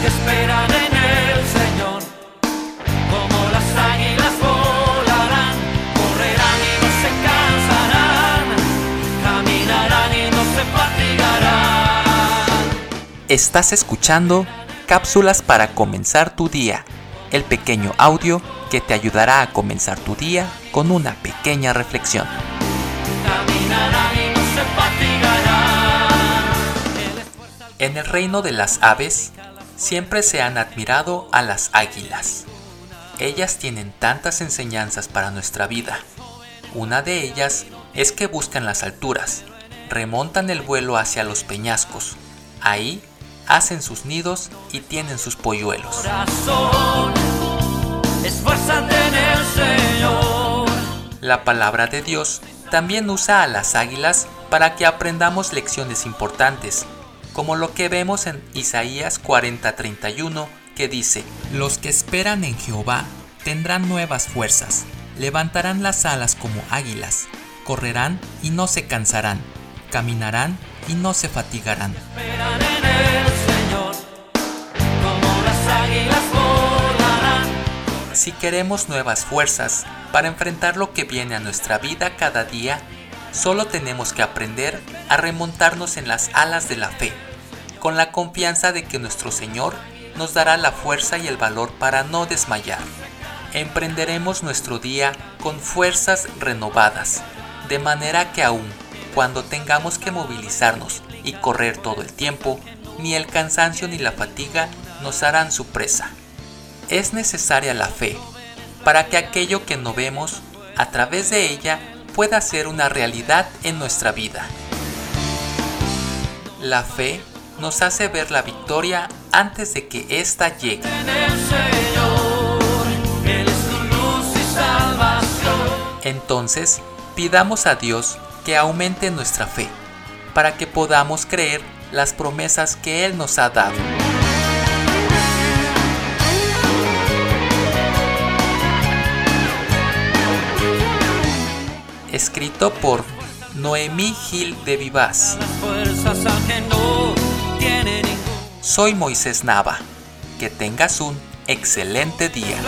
que esperan en el Señor, como las águilas volarán, correrán y no se cansarán, caminarán y no se fatigarán. Estás escuchando Cápsulas para comenzar tu día, el pequeño audio que te ayudará a comenzar tu día con una pequeña reflexión. Caminarán y no se fatigarán. En el reino de las aves, siempre se han admirado a las águilas. Ellas tienen tantas enseñanzas para nuestra vida. Una de ellas es que buscan las alturas, remontan el vuelo hacia los peñascos. Ahí hacen sus nidos y tienen sus polluelos. Corazón, esfuérzate en el Señor. La palabra de Dios también usa a las águilas para que aprendamos lecciones importantes, como lo que vemos en Isaías 40:31, que dice, Los que esperan en Jehová tendrán nuevas fuerzas, levantarán las alas como águilas, correrán y no se cansarán, caminarán y no se fatigarán. Esperan en el Señor, como las águilas volarán. Si queremos nuevas fuerzas para enfrentar lo que viene a nuestra vida cada día, solo tenemos que aprender a remontarnos en las alas de la fe, con la confianza de que nuestro Señor nos dará la fuerza y el valor para no desmayar. Emprenderemos nuestro día con fuerzas renovadas, de manera que aún cuando tengamos que movilizarnos y correr todo el tiempo, ni el cansancio ni la fatiga nos harán su presa. Es necesaria la fe para que aquello que no vemos, a través de ella, pueda ser una realidad en nuestra vida. La fe nos hace ver la victoria antes de que ésta llegue. Entonces, pidamos a Dios que aumente nuestra fe, para que podamos creer las promesas que Él nos ha dado. Escrito por Noemí Gil de Vivaz. Soy Moisés Nava. Que tengas un excelente día.